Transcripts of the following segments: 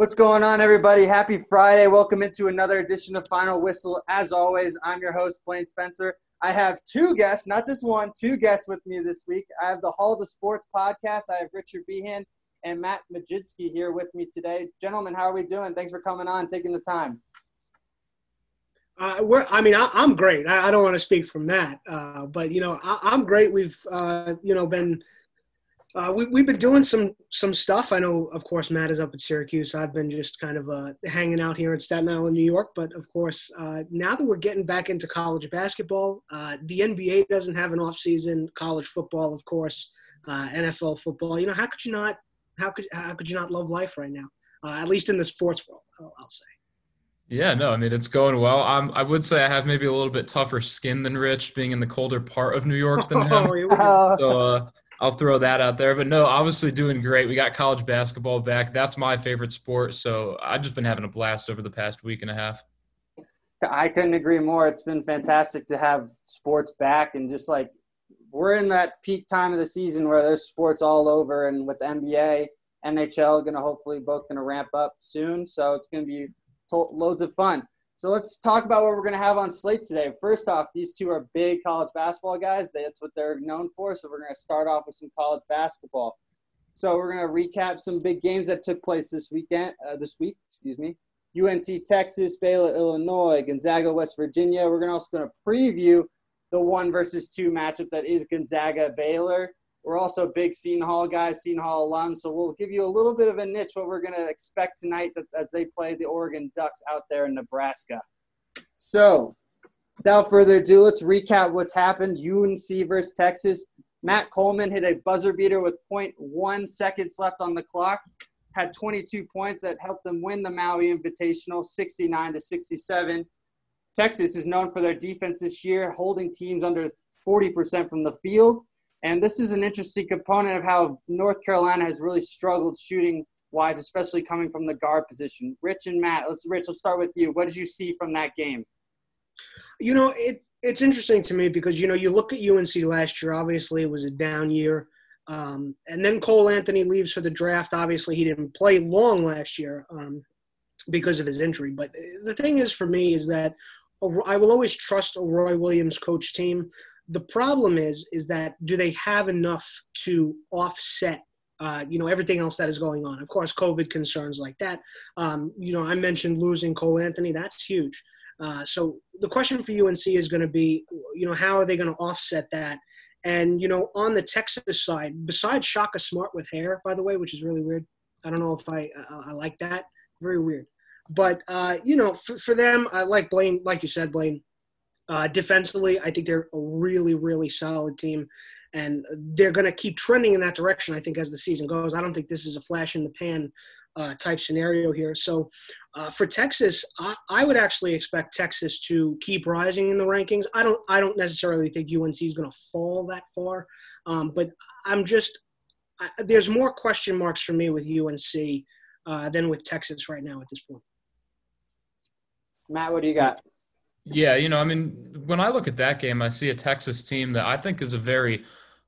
What's going on, everybody? Happy Friday. Welcome into another edition of Final Whistle. As always, I'm your host, Blaine Spencer. I have two guests, not just one, two guests with me this week. I have the Hall of the Sports podcast. I have Richard Behan and Matt Majidski here with me today. Gentlemen, how are we doing? Thanks for coming on, taking the time. Uh, we're, I mean, I, am great. I, I, don't want to speak from that, uh, but you know, I, am great. We've, uh, you know, been uh, we, we've been doing some some stuff. I know, of course, Matt is up at Syracuse. I've been just kind of uh, hanging out here in Staten Island, New York. But of course, uh, now that we're getting back into college basketball, uh, the NBA doesn't have an off season. College football, of course, uh, NFL football. You know, how could you not? How could how could you not love life right now? Uh, at least in the sports world, I'll, I'll say. Yeah, no, I mean it's going well. Um, I would say I have maybe a little bit tougher skin than Rich, being in the colder part of New York than him. Oh, so uh, I'll throw that out there. But no, obviously doing great. We got college basketball back. That's my favorite sport. So I've just been having a blast over the past week and a half. I couldn't agree more. It's been fantastic to have sports back and just like we're in that peak time of the season where there's sports all over and with the NBA, NHL going to hopefully both going to ramp up soon. So it's going to be loads of fun. So let's talk about what we're going to have on slate today. First off, these two are big college basketball guys. That's what they're known for. So we're going to start off with some college basketball. So we're going to recap some big games that took place this weekend. Uh, this week, excuse me. UNC Texas, Baylor Illinois, Gonzaga West Virginia. We're going also going to preview the one versus two matchup that is Gonzaga Baylor. We're also big Seton Hall guys, Seton Hall alums, so we'll give you a little bit of a niche what we're going to expect tonight as they play the Oregon Ducks out there in Nebraska. So, without further ado, let's recap what's happened. UNC versus Texas. Matt Coleman hit a buzzer beater with 0.1 seconds left on the clock. Had 22 points that helped them win the Maui Invitational, 69 to 67. Texas is known for their defense this year, holding teams under 40% from the field. And this is an interesting component of how North Carolina has really struggled shooting wise, especially coming from the guard position. Rich and Matt, let's Rich, let's start with you. What did you see from that game? You know, it's it's interesting to me because you know you look at UNC last year. Obviously, it was a down year, um, and then Cole Anthony leaves for the draft. Obviously, he didn't play long last year um, because of his injury. But the thing is, for me, is that I will always trust a Roy Williams coach team the problem is is that do they have enough to offset uh, you know everything else that is going on? Of course covid concerns like that. Um, you know i mentioned losing cole anthony. That's huge. Uh, so the question for unc is going to be you know how are they going to offset that? And you know on the texas side besides shaka smart with hair by the way which is really weird i don't know if i uh, i like that. Very weird. But uh, you know for, for them i like blaine like you said blaine uh, defensively, I think they're a really, really solid team, and they're going to keep trending in that direction. I think as the season goes, I don't think this is a flash in the pan uh, type scenario here. So uh, for Texas, I, I, would actually expect Texas to keep rising in the rankings. I don't, I don't necessarily think UNC is going to fall that far, um, but I'm just I, there's more question marks for me with UNC uh, than with Texas right now at this point. Matt, what do you got? Yeah, you know, I mean, when I look at that game, I see a Texas team that I think is a very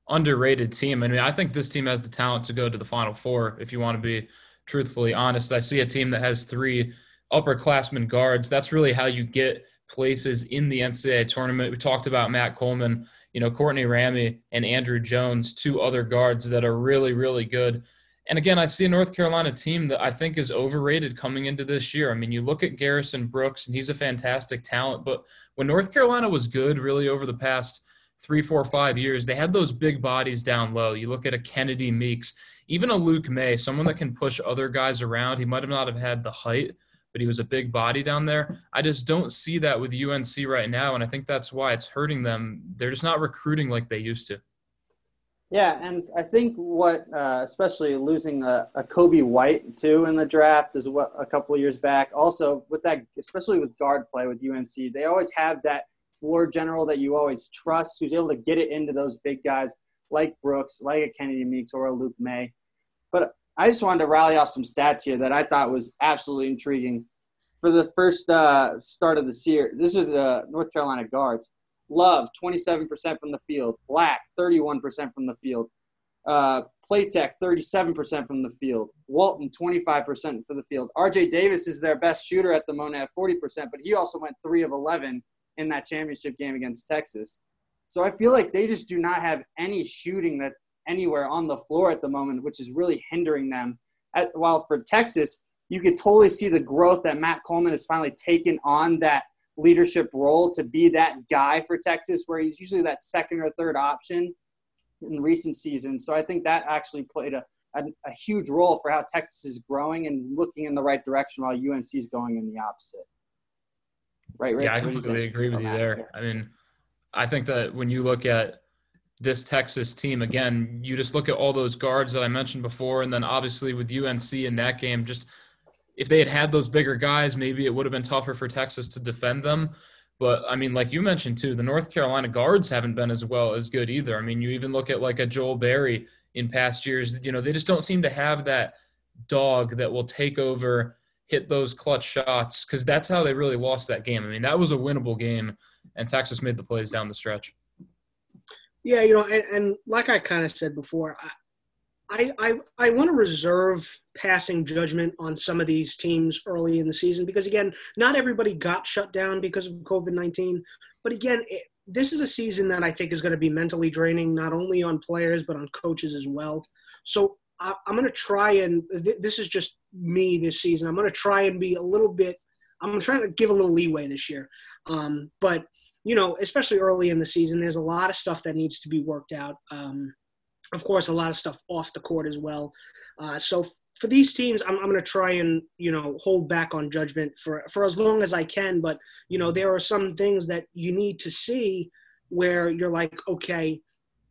underrated team. I mean, I think this team has the talent to go to the Final Four, if you want to be truthfully honest. I see a team that has three upperclassmen guards. That's really how you get places in the NCAA tournament. We talked about Matt Coleman, you know, Courtney Ramey and Andrew Jones, two other guards that are really, really good. And again, I see a North Carolina team that I think is overrated coming into this year. I mean, you look at Garrison Brooks, and he's a fantastic talent. But when North Carolina was good, really over the past three, four, five years, they had those big bodies down low. You look at a Kennedy Meeks, even a Luke Maye, someone that can push other guys around. He might have not have had the height, but he was a big body down there. I just don't see that with UNC right now, and I think that's why it's hurting them. They're just not recruiting like they used to. Yeah, and I think what, uh, especially losing a, a, Coby White too in the draft is what a couple years back. Also with that, especially with guard play with UNC, they always have that floor general that you always trust, who's able to get it into those big guys like Brooks, like a Kennedy Meeks or a Luke Maye. But I just wanted to rally off some stats here that I thought was absolutely intriguing. For the first uh, start of the year, this is the North Carolina guards. Love, 27% from the field. Black, 31% from the field. Uh, Platek 37% from the field. Walton 25% for the field. RJ Davis is their best shooter at the moment at 40%, but he also went 3 of 11 in that championship game against Texas. So I feel like they just do not have any shooting that anywhere on the floor at the moment, which is really hindering them. At, while for Texas, you could totally see the growth that Matt Coleman has finally taken on that leadership role to be that guy for Texas, where he's usually that second or third option in recent seasons. So I think that actually played a, a, a, huge role for how Texas is growing and looking in the right direction while UNC is going in the opposite. Right, Rich? Yeah, I completely agree with you there. I mean, I think that when you look at this Texas team, again, you just look at all those guards that I mentioned before, and then obviously with UNC in that game, just if they had had those bigger guys, maybe it would have been tougher for Texas to defend them. But I mean, like you mentioned too, the North Carolina guards haven't been as well as good either. I mean, you even look at like a Joel Berry in past years, you know, they just don't seem to have that dog that will take over, hit those clutch shots, because that's how they really lost that game. I mean, that was a winnable game, and Texas made the plays down the stretch. Yeah, you know, and, and like I kind of said before, I, I, I want to reserve passing judgment on some of these teams early in the season because, again, not everybody got shut down because of COVID 19. But again, it, this is a season that I think is going to be mentally draining, not only on players, but on coaches as well. So I, am going to try and th- this is just me this season. I'm going to try and be a little bit, I'm trying to give a little leeway this year. Um, but, you know, especially early in the season, there's a lot of stuff that needs to be worked out. Um, of course, a lot of stuff off the court as well. Uh, so for these teams, I'm, I'm going to try and you know hold back on judgment for for as long as I can. But you know, there are some things that you need to see where you're like, okay,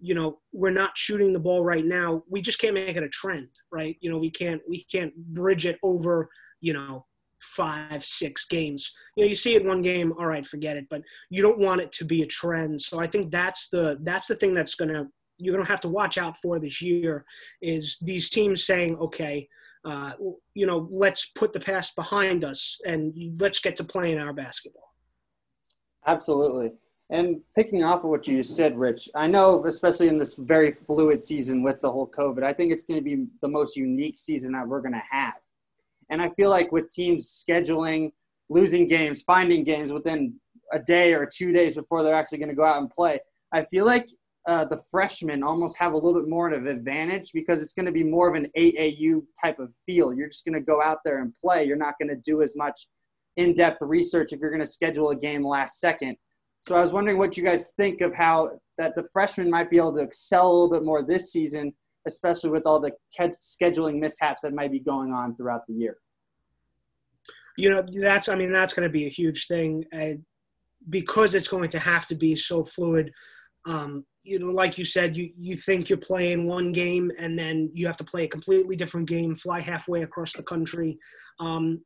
you know, we're not shooting the ball right now. We just can't make it a trend, right? You know, we can't we can't bridge it over, you know, five, six games. You know, you see it one game, all right, forget it. But you don't want it to be a trend. So I think that's the that's the thing that's going to you're going to have to watch out for this year is these teams saying, okay, uh, you know, let's put the past behind us and let's get to playing our basketball. Absolutely. And picking off of what you said, Rich, I know, especially in this very fluid season with the whole COVID, I think it's going to be the most unique season that we're going to have. And I feel like with teams scheduling, losing games, finding games within a day or two days before they're actually going to go out and play, I feel like uh, the freshmen almost have a little bit more of an advantage because it's going to be more of an AAU type of feel. You're just going to go out there and play. You're not going to do as much in-depth research if you're going to schedule a game last second. So I was wondering what you guys think of how that the freshmen might be able to excel a little bit more this season, especially with all the scheduling mishaps that might be going on throughout the year. You know, that's I mean that's going to be a huge thing, uh, because it's going to have to be so fluid. Um, you know, like you said, you, you think you're playing one game and then you have to play a completely different game, fly halfway across the country. Um,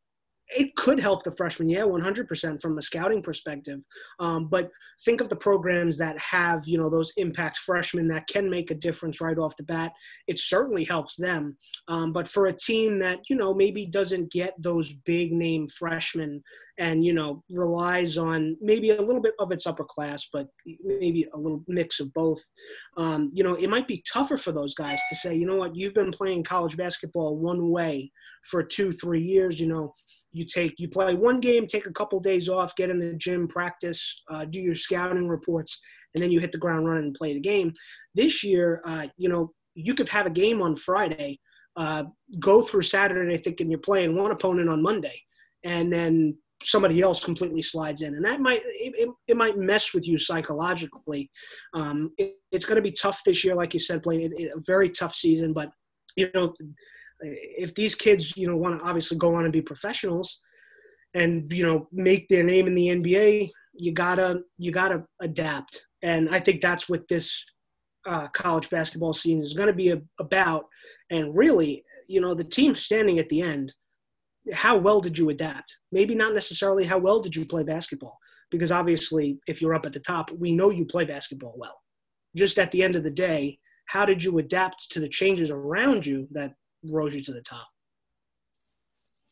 it could help the freshman yeah, 100% from a scouting perspective. Um, but think of the programs that have, you know, those impact freshmen that can make a difference right off the bat. It certainly helps them. Um, but for a team that, you know, maybe doesn't get those big name freshmen and, you know, relies on maybe a little bit of its upper class, but maybe a little mix of both, um, you know, it might be tougher for those guys to say, you know what, you've been playing college basketball one way for two, three years, you know, you take you play one game take a couple days off get in the gym practice uh, do your scouting reports and then you hit the ground running and play the game. This year uh, you know you could have a game on friday uh, go through saturday thinking you're playing one opponent on monday and then somebody else completely slides in. And that might it, it, it might mess with you psychologically. Um, it, it's going to be tough this year like you said playing a very tough season but you know if these kids, you know, want to obviously go on and be professionals and, you know, make their name in the NBA, you gotta, you gotta adapt. And I think that's what this uh, college basketball season is going to be a, about. And really, you know, the team standing at the end, how well did you adapt? Maybe not necessarily how well did you play basketball, because obviously, if you're up at the top, we know you play basketball well. Just at the end of the day, how did you adapt to the changes around you that rose you to the top.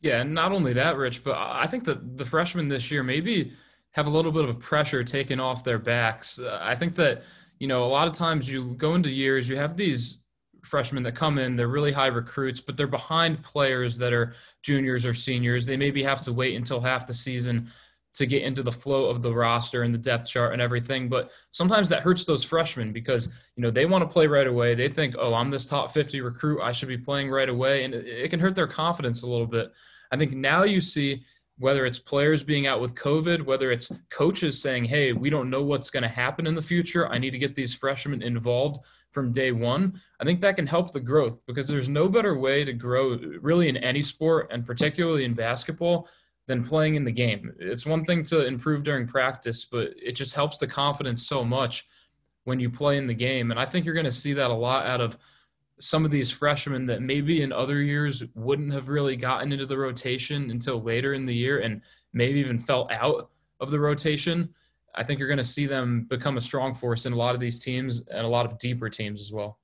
Yeah, and not only that, Rich, but I think that the freshmen this year maybe have a little bit of a pressure taken off their backs. Uh, I think that you know a lot of times you go into years, you have these freshmen that come in. They're really high recruits, but they're behind players that are juniors or seniors. They maybe have to wait until half the season to get into the flow of the roster and the depth chart and everything. But sometimes that hurts those freshmen because you know they want to play right away. They think, oh, I'm this top 50 recruit. I should be playing right away, and it, can hurt their confidence a little bit. I think now you see whether it's players being out with COVID, whether it's coaches saying, hey, we don't know what's going to happen in the future. I need to get these freshmen involved from day one. I think that can help the growth because there's no better way to grow really in any sport and particularly in basketball than playing in the game. It's one thing to improve during practice, but it just helps the confidence so much when you play in the game. And I think you're going to see that a lot out of some of these freshmen that maybe in other years wouldn't have really gotten into the rotation until later in the year and maybe even fell out of the rotation. I think you're going to see them become a strong force in a lot of these teams and a lot of deeper teams as well.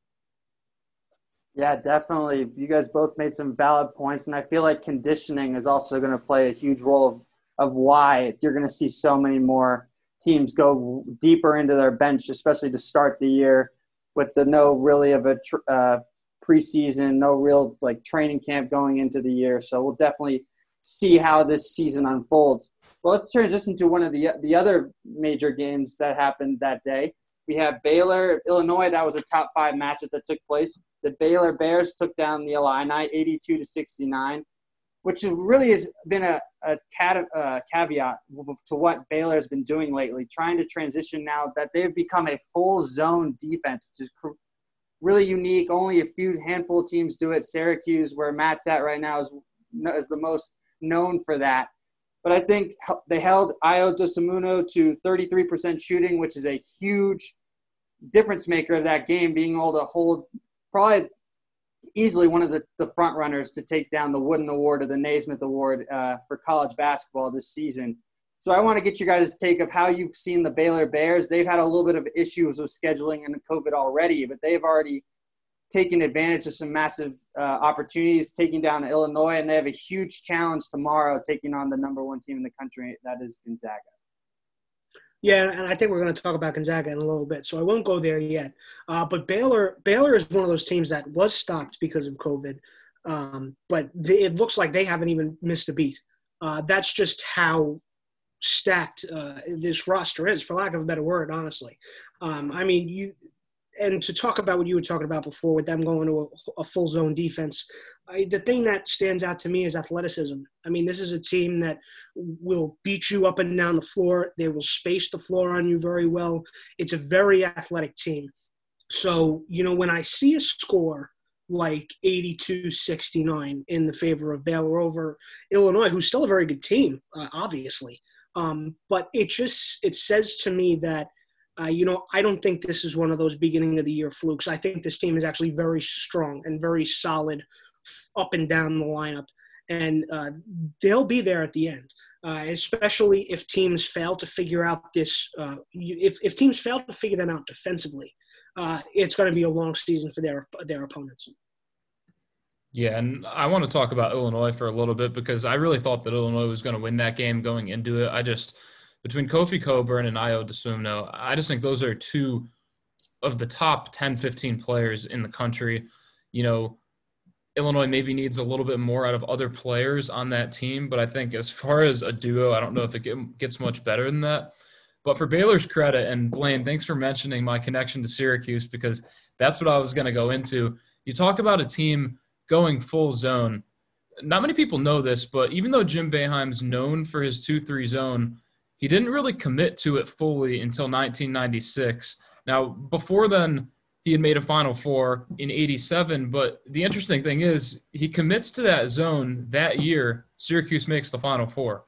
Yeah, definitely. You guys both made some valid points, and I feel like conditioning is also going to play a huge role of, of why you're going to see so many more teams go deeper into their bench, especially to start the year with the no really of a tr- uh, preseason, no real like training camp going into the year. So we'll definitely see how this season unfolds. Well, let's transition to one of the the other major games that happened that day. We have Baylor, Illinois. That was a top five matchup that took place. The Baylor Bears took down the Illini 82 to 69, which really has been a, a cat, uh, caveat to what Baylor has been doing lately, trying to transition now that they've become a full zone defense, which is really unique. Only a few handful of teams do it. Syracuse, where Matt's at right now, is, is the most known for that. But I think they held Ayo Dosunmu to 33% shooting, which is a huge difference maker of that game, being able to hold probably easily one of the, the front runners to take down the Wooden Award or the Naismith Award uh, for college basketball this season. So I want to get you guys' take of how you've seen the Baylor Bears. They've had a little bit of issues with scheduling and COVID already, but they've already taken advantage of some massive uh, opportunities, taking down Illinois, and they have a huge challenge tomorrow, taking on the number one team in the country, that is Gonzaga. Yeah, and I think we're going to talk about Gonzaga in a little bit, so I won't go there yet. Uh, but Baylor, Baylor is one of those teams that was stopped because of COVID, um, but it looks like they haven't even missed a beat. Uh, that's just how stacked uh, this roster is, for lack of a better word, honestly. Um, I mean, you and to talk about what you were talking about before with them going to a, a full zone defense, I, the thing that stands out to me is athleticism. I mean, this is a team that will beat you up and down the floor. They will space the floor on you very well. It's a very athletic team. So, you know, when I see a score like 82 69 in the favor of Baylor over Illinois, who's still a very good team, uh, obviously, um, but it just it says to me that uh, you know I don't think this is one of those beginning of the year flukes. I think this team is actually very strong and very solid up and down the lineup, and uh, they'll be there at the end. Uh, especially if teams fail to figure out this, uh, if if teams fail to figure them out defensively, uh, it's going to be a long season for their their opponents. Yeah, and I want to talk about Illinois for a little bit because I really thought that Illinois was going to win that game going into it. I just between Kofi Cockburn and Ayo Dosunmu, I just think those are two of the top 10, 15 players in the country. You know, Illinois maybe needs a little bit more out of other players on that team, but I think as far as a duo, I don't know if it gets much better than that. But for Baylor's credit, and Blaine, thanks for mentioning my connection to Syracuse because that's what I was going to go into. You talk about a team going full zone. Not many people know this, but even though Jim Boeheim's known for his 2 3 zone, he didn't really commit to it fully until 1996. Now, before then, he had made a Final Four in 87, but the interesting thing is he commits to that zone that year. Syracuse makes the Final Four.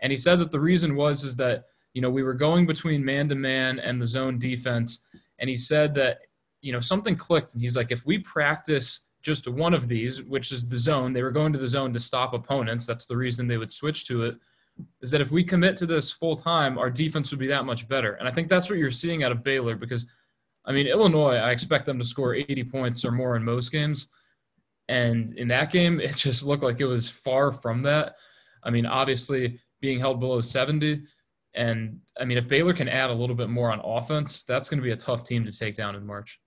And he said that the reason was is that, you know, we were going between man to man and the zone defense. And he said that, you know, something clicked. And he's like, if we practice just one of these, which is the zone. They were going to the zone to stop opponents. That's the reason they would switch to it. Is that if we commit to this full time, our defense would be that much better. And I think that's what you're seeing out of Baylor because, I mean, Illinois, I expect them to score 80 points or more in most games. And in that game, it just looked like it was far from that. I mean, obviously being held below 70. And I mean, if Baylor can add a little bit more on offense, that's going to be a tough team to take down in March.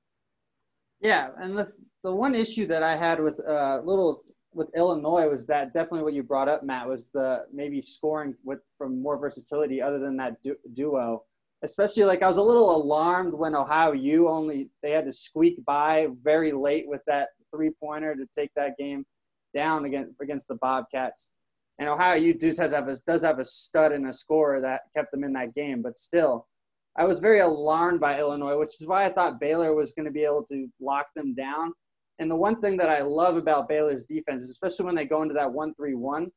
Yeah, and the the one issue that I had with uh, little with Illinois was that definitely what you brought up, Matt, was the maybe scoring with from more versatility other than that du- duo. Especially like I was a little alarmed when Ohio U only they had to squeak by very late with that three pointer to take that game down against against the Bobcats. And Ohio U does have a, does have a stud and a scorer that kept them in that game, but still, I was very alarmed by Illinois, which is why I thought Baylor was going to be able to lock them down. And the one thing that I love about Baylor's defense is especially when they go into that one-three-one,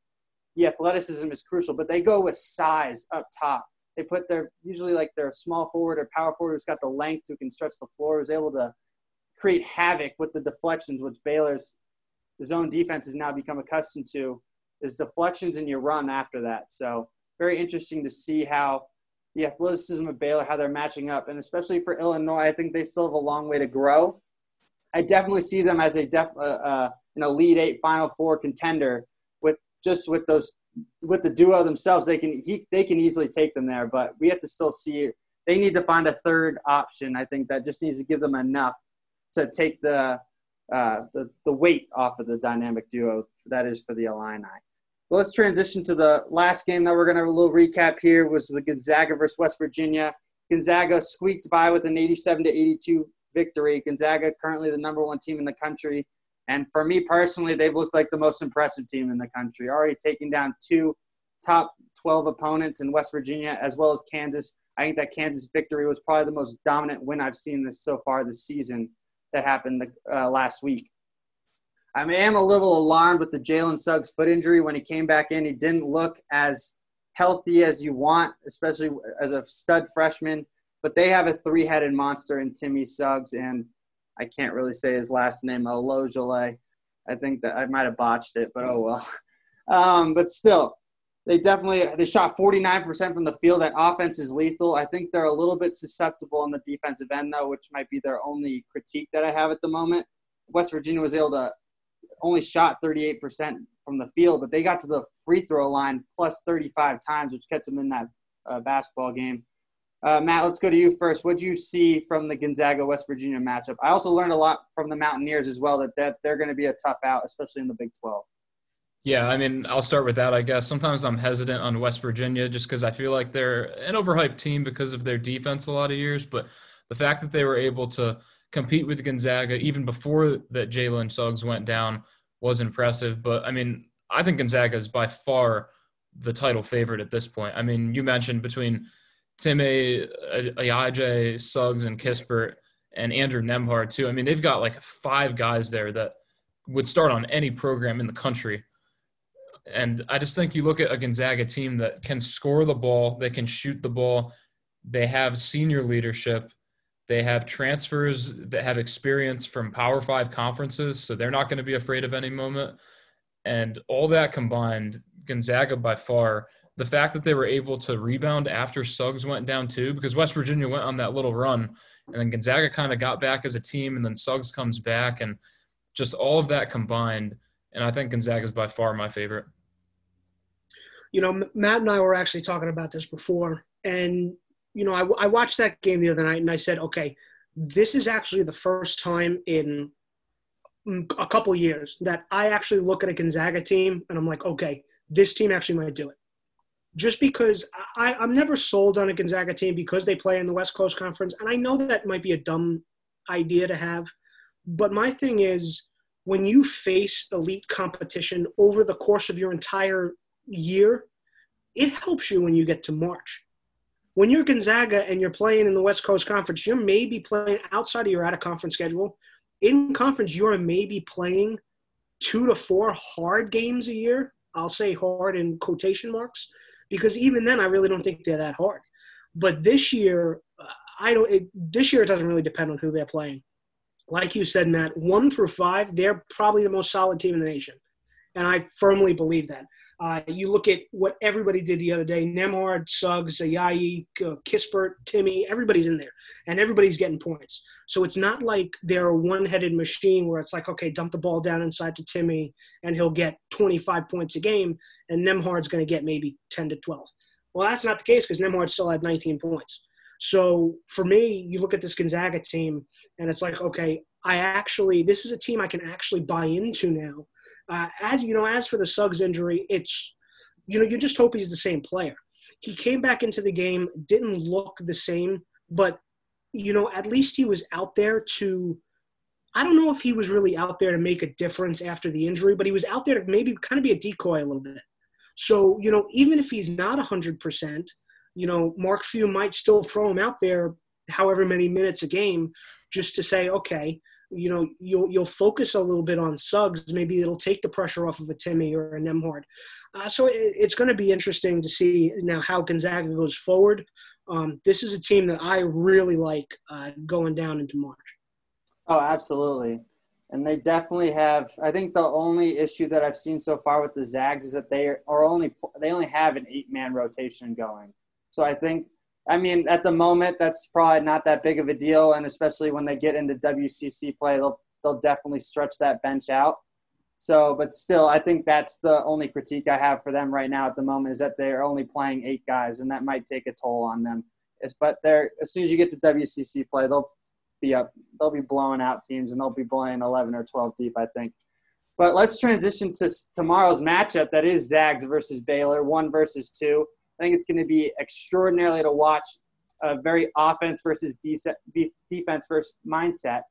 the athleticism is crucial, but they go with size up top. They put their usually like their small forward or power forward who's got the length who can stretch the floor, who's able to create havoc with the deflections, which Baylor's zone defense has now become accustomed to, is deflections and you run after that. So very interesting to see how the athleticism of Baylor, how they're matching up, and especially for Illinois, I think they still have a long way to grow. I definitely see them as a def, uh, uh, an elite eight, Final Four contender with just with those with the duo themselves. They can he, they can easily take them there, but we have to still see. They need to find a third option. I think that just needs to give them enough to take the uh, the, the weight off of the dynamic duo that is for the Illini. Well, let's transition to the last game that we're going to have a little recap here was the Gonzaga versus West Virginia. Gonzaga squeaked by with an 87 to 82 victory. Gonzaga currently the number one team in the country. And for me personally, they've looked like the most impressive team in the country, already taking down two top 12 opponents in West Virginia as well as Kansas. I think that Kansas victory was probably the most dominant win I've seen this so far this season that happened uh, last week. I am a little alarmed with the Jalen Suggs foot injury. When he came back in, he didn't look as healthy as you want, especially as a stud freshman. But they have a three-headed monster in Timme Suggs, and I can't really say his last name, Olojale. I think that I might have botched it, but oh well. Um, but still, they definitely they shot 49% from the field. That offense is lethal. I think they're a little bit susceptible on the defensive end, though, which might be their only critique that I have at the moment. West Virginia was able to only shot 38% from the field, but they got to the free throw line plus 35 times, which kept them in that uh, basketball game. Uh, Matt, let's go to you first. What do you see from the Gonzaga West Virginia matchup? I also learned a lot from the Mountaineers as well that, that they're going to be a tough out, especially in the Big 12. Yeah, I mean, I'll start with that, I guess. Sometimes I'm hesitant on West Virginia just because I feel like they're an overhyped team because of their defense a lot of years. But the fact that they were able to compete with Gonzaga even before that Jalen Suggs went down was impressive. But I mean, I think Gonzaga is by far the title favorite at this point. I mean, you mentioned between Time, Ayayi, Suggs, and Kispert, and Andrew Nembhard too. I mean, they've got like five guys there that would start on any program in the country. And I just think you look at a Gonzaga team that can score the ball, they can shoot the ball, they have senior leadership, they have transfers that have experience from Power Five conferences, so they're not going to be afraid of any moment. And all that combined, Gonzaga by far, the fact that they were able to rebound after Suggs went down too, because West Virginia went on that little run, and then Gonzaga kind of got back as a team, and then Suggs comes back, and just all of that combined. And I think Gonzaga is by far my favorite. You know, Matt and I were actually talking about this before, and you know, I, I watched that game the other night and I said, okay, this is actually the first time in mm, a couple years that I actually look at a Gonzaga team and I'm like, okay, this team actually might do it. Just because I, I'm never sold on a Gonzaga team because they play in the West Coast Conference. And I know that might be a dumb idea to have. But my thing is, when you face elite competition over the course of your entire year, it helps you when you get to March when you're Gonzaga and you're playing in the West Coast Conference, you're maybe playing outside of your out of conference schedule. In conference, you're maybe playing two to four hard games a year. I'll say hard in quotation marks because even then, I really don't think they're that hard. But this year, uh, I don't. It, this year, it doesn't really depend on who they're playing. Like you said, Matt, one through five, they're probably the most solid team in the nation, and I firmly believe that. Uh, you look at what everybody did the other day: Nembhard, Suggs, Ayayi, uh, Kispert, Timme. Everybody's in there, and everybody's getting points. So it's not like they're a one-headed machine where it's like, okay, dump the ball down inside to Timme, and he'll get 25 points a game, and Nembhard's going to get maybe 10 to 12. Well, that's not the case because Nembhard still had 19 points. So for me, you look at this Gonzaga team, and it's like, okay, I actually this is a team I can actually buy into now. Uh, as you know, as for the Suggs injury, it's you know you just hope he's the same player. He came back into the game, didn't look the same, but you know at least he was out there to. I don't know if he was really out there to make a difference after the injury, but he was out there to maybe kind of be a decoy a little bit. So you know even if he's not hundred percent, you know Mark Few might still throw him out there however many minutes a game just to say, okay, you know, you'll you'll focus a little bit on Suggs. Maybe it'll take the pressure off of a Timme or a Nembhard. Uh, so it, it's going to be interesting to see now how Gonzaga goes forward. Um, this is a team that I really like uh, going down into March. Oh, absolutely. And they definitely have. I think the only issue that I've seen so far with the Zags is that they are only they only have an eight man rotation going. So I think I mean, at the moment, that's probably not that big of a deal, and especially when they get into WCC play, they'll they'll definitely stretch that bench out. So, but still, I think that's the only critique I have for them right now at the moment is that they're only playing eight guys, and that might take a toll on them. It's, but they're as soon as you get to WCC play, they'll be up, they'll be blowing out teams, and they'll be playing 11 or 12 deep, I think. But let's transition to tomorrow's matchup. That is Zags versus Baylor, one versus two. I think it's going to be extraordinarily to watch a very offense versus defense versus mindset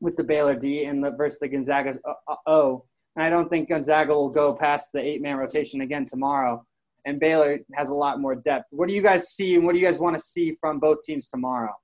with the Baylor D and the versus the Gonzaga's O. And I don't think Gonzaga will go past the eight man rotation again tomorrow. And Baylor has a lot more depth. What do you guys see and what do you guys want to see from both teams tomorrow?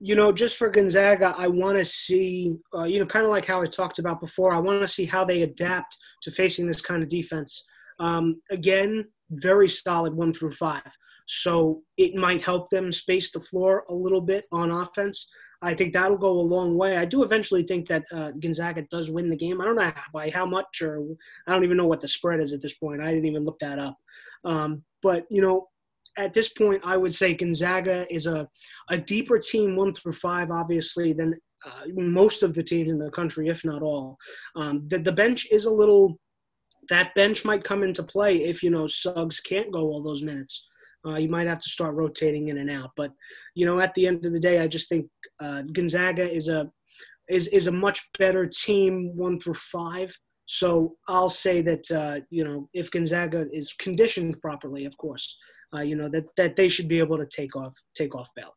You know, just for Gonzaga, I want to see, uh, you know, kind of like how I talked about before, I want to see how they adapt to facing this kind of defense. Um, again, very solid one through five. So it might help them space the floor a little bit on offense. I think that'll go a long way. I do eventually think that uh, Gonzaga does win the game. I don't know by how much, or I don't even know what the spread is at this point. I didn't even look that up. Um, but you know, at this point, I would say Gonzaga is a a deeper team, one through five, obviously, than uh, most of the teams in the country, if not all. Um, the, the bench is a little that bench might come into play if you know Suggs can't go all those minutes. Uh, you might have to start rotating in and out. But you know, at the end of the day, I just think uh, Gonzaga is a is is a much better team one through five. So I'll say that uh, you know if Gonzaga is conditioned properly, of course, uh, you know that that they should be able to take off take off Baylor.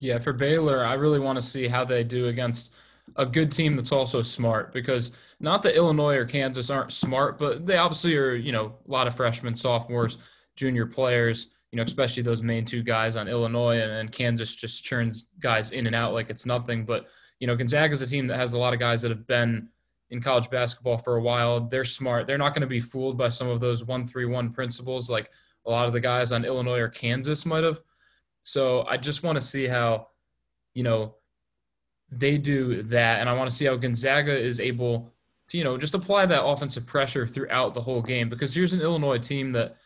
Yeah, for Baylor, I really want to see how they do against a good team that's also smart because not that Illinois or Kansas aren't smart, but they obviously are, you know, a lot of freshmen, sophomores, junior players, you know, especially those main two guys on Illinois and, and Kansas just churns guys in and out like it's nothing. But, you know, Gonzaga is a team that has a lot of guys that have been in college basketball for a while. They're smart. They're not going to be fooled by some of those one three one principles like a lot of the guys on Illinois or Kansas might have. So I just want to see how, you know, they do that, and I want to see how Gonzaga is able to, you know, just apply that offensive pressure throughout the whole game. Because here's an Illinois team that,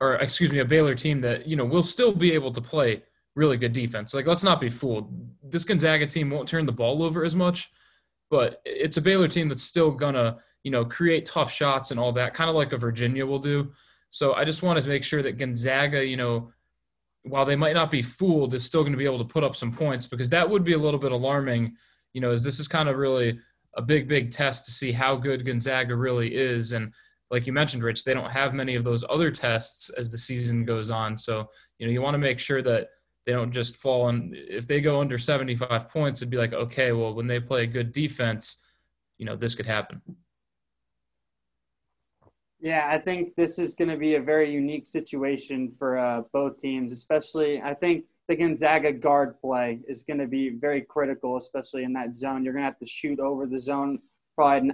or excuse me, a Baylor team that you know will still be able to play really good defense. Like, let's not be fooled. This Gonzaga team won't turn the ball over as much, but it's a Baylor team that's still gonna, you know, create tough shots and all that, kind of like a Virginia will do. So I just want to make sure that Gonzaga, you know, while they might not be fooled, is still going to be able to put up some points because that would be a little bit alarming. You know, as this is kind of really a big, big test to see how good Gonzaga really is. And like you mentioned, Rich, they don't have many of those other tests as the season goes on. So, you know, you want to make sure that they don't just fall and if they go under 75 points, it'd be like, okay, well, when they play a good defense, you know, this could happen. Yeah, I think this is going to be a very unique situation for uh, both teams, especially I think the Gonzaga guard play is going to be very critical, especially in that zone. You're going to have to shoot over the zone probably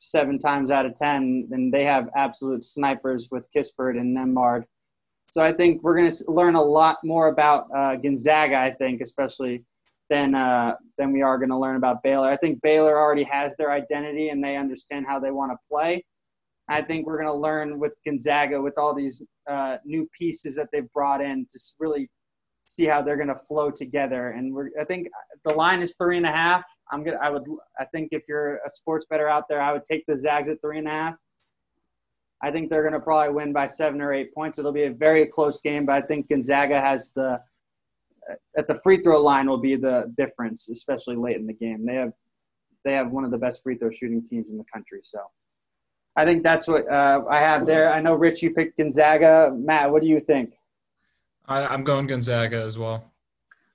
seven times out of 10, and they have absolute snipers with Kispert and Nembhard. So I think we're going to learn a lot more about uh, Gonzaga, I think, especially than, uh, than we are going to learn about Baylor. I think Baylor already has their identity and they understand how they want to play. I think we're going to learn with Gonzaga with all these uh, new pieces that they've brought in to really see how they're going to flow together. And we're, I think the line is three and a half. I'm gonna, I would, I think if you're a sports better out there, I would take the Zags at three and a half. I think they're going to probably win by seven or eight points. It'll be a very close game, but I think Gonzaga has the at the free throw line will be the difference, especially late in the game. They have they have one of the best free throw shooting teams in the country. So I think that's what uh, I have there. I know Rich, you picked Gonzaga. Matt, what do you think? I, I'm going Gonzaga as well.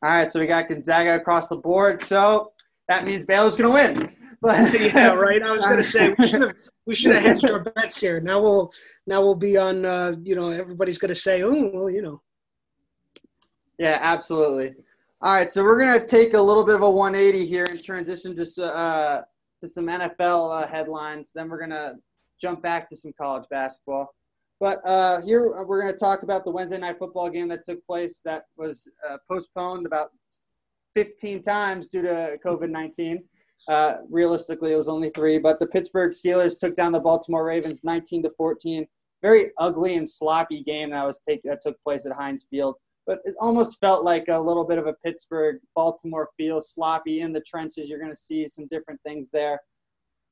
All right, so we got Gonzaga across the board. So that means Baylor's going to win. But yeah, right. I was going to say we should have we should have hedged our bets here. Now we'll now we'll be on. Uh, you know, everybody's going to say, oh, well, you know. Yeah, absolutely. All right, so we're going to take a little bit of a 180 here and transition to uh, to some NFL uh, headlines. Then we're going to jump back to some college basketball. But uh, here we're going to talk about the Wednesday night football game that took place that was uh, postponed about 15 times due to COVID 19. Uh, realistically, it was only three, but the Pittsburgh Steelers took down the Baltimore Ravens 19 to 14. Very ugly and sloppy game that was take that took place at Heinz Field. But it almost felt like a little bit of a Pittsburgh Baltimore feel, sloppy in the trenches. You're going to see some different things there.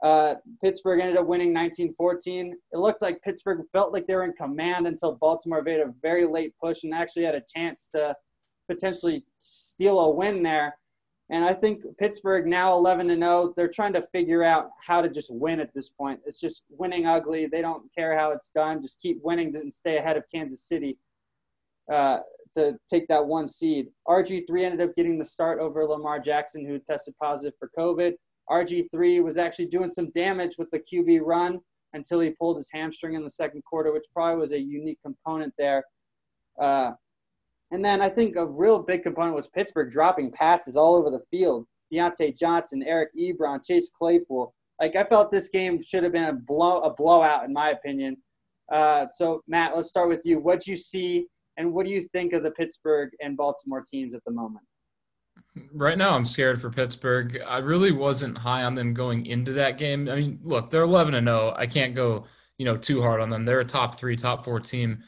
Uh, Pittsburgh ended up winning 19-14. It looked like Pittsburgh felt like they were in command until Baltimore made a very late push and actually had a chance to potentially steal a win there. And I think Pittsburgh now 11 and 0. They're trying to figure out how to just win at this point. It's just winning ugly. They don't care how it's done. Just keep winning and stay ahead of Kansas City uh, to take that one seed. RG3 ended up getting the start over Lamar Jackson, who tested positive for COVID. RG3 was actually doing some damage with the QB run until he pulled his hamstring in the second quarter, which probably was a unique component there. Uh, and then I think a real big component was Pittsburgh dropping passes all over the field. Diontae Johnson, Eric Ebron, Chase Claypool. Like I felt this game should have been a blow a blowout in my opinion. Uh, so Matt, let's start with you. What do you see, and what do you think of the Pittsburgh and Baltimore teams at the moment? Right now, I'm scared for Pittsburgh. I really wasn't high on them going into that game. I mean, look, they're 11 and 0. I can't go, you know, too hard on them. They're a top three, top four team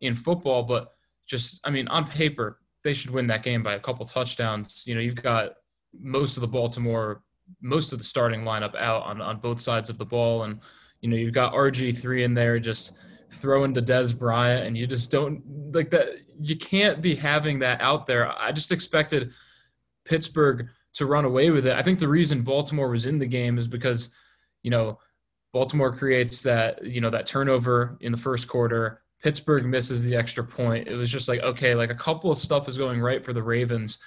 in football, but just, I mean, on paper, they should win that game by a couple touchdowns. You know, you've got most of the Baltimore, most of the starting lineup out on, on both sides of the ball. And, you know, you've got RG3 in there just throwing to Dez Bryant, and you just don't like that. You can't be having that out there. I just expected – Pittsburgh to run away with it. I think the reason Baltimore was in the game is because, you know, Baltimore creates that, you know, that turnover in the first quarter. Pittsburgh misses the extra point. It was just like, okay, like a couple of stuff is going right for the Ravens.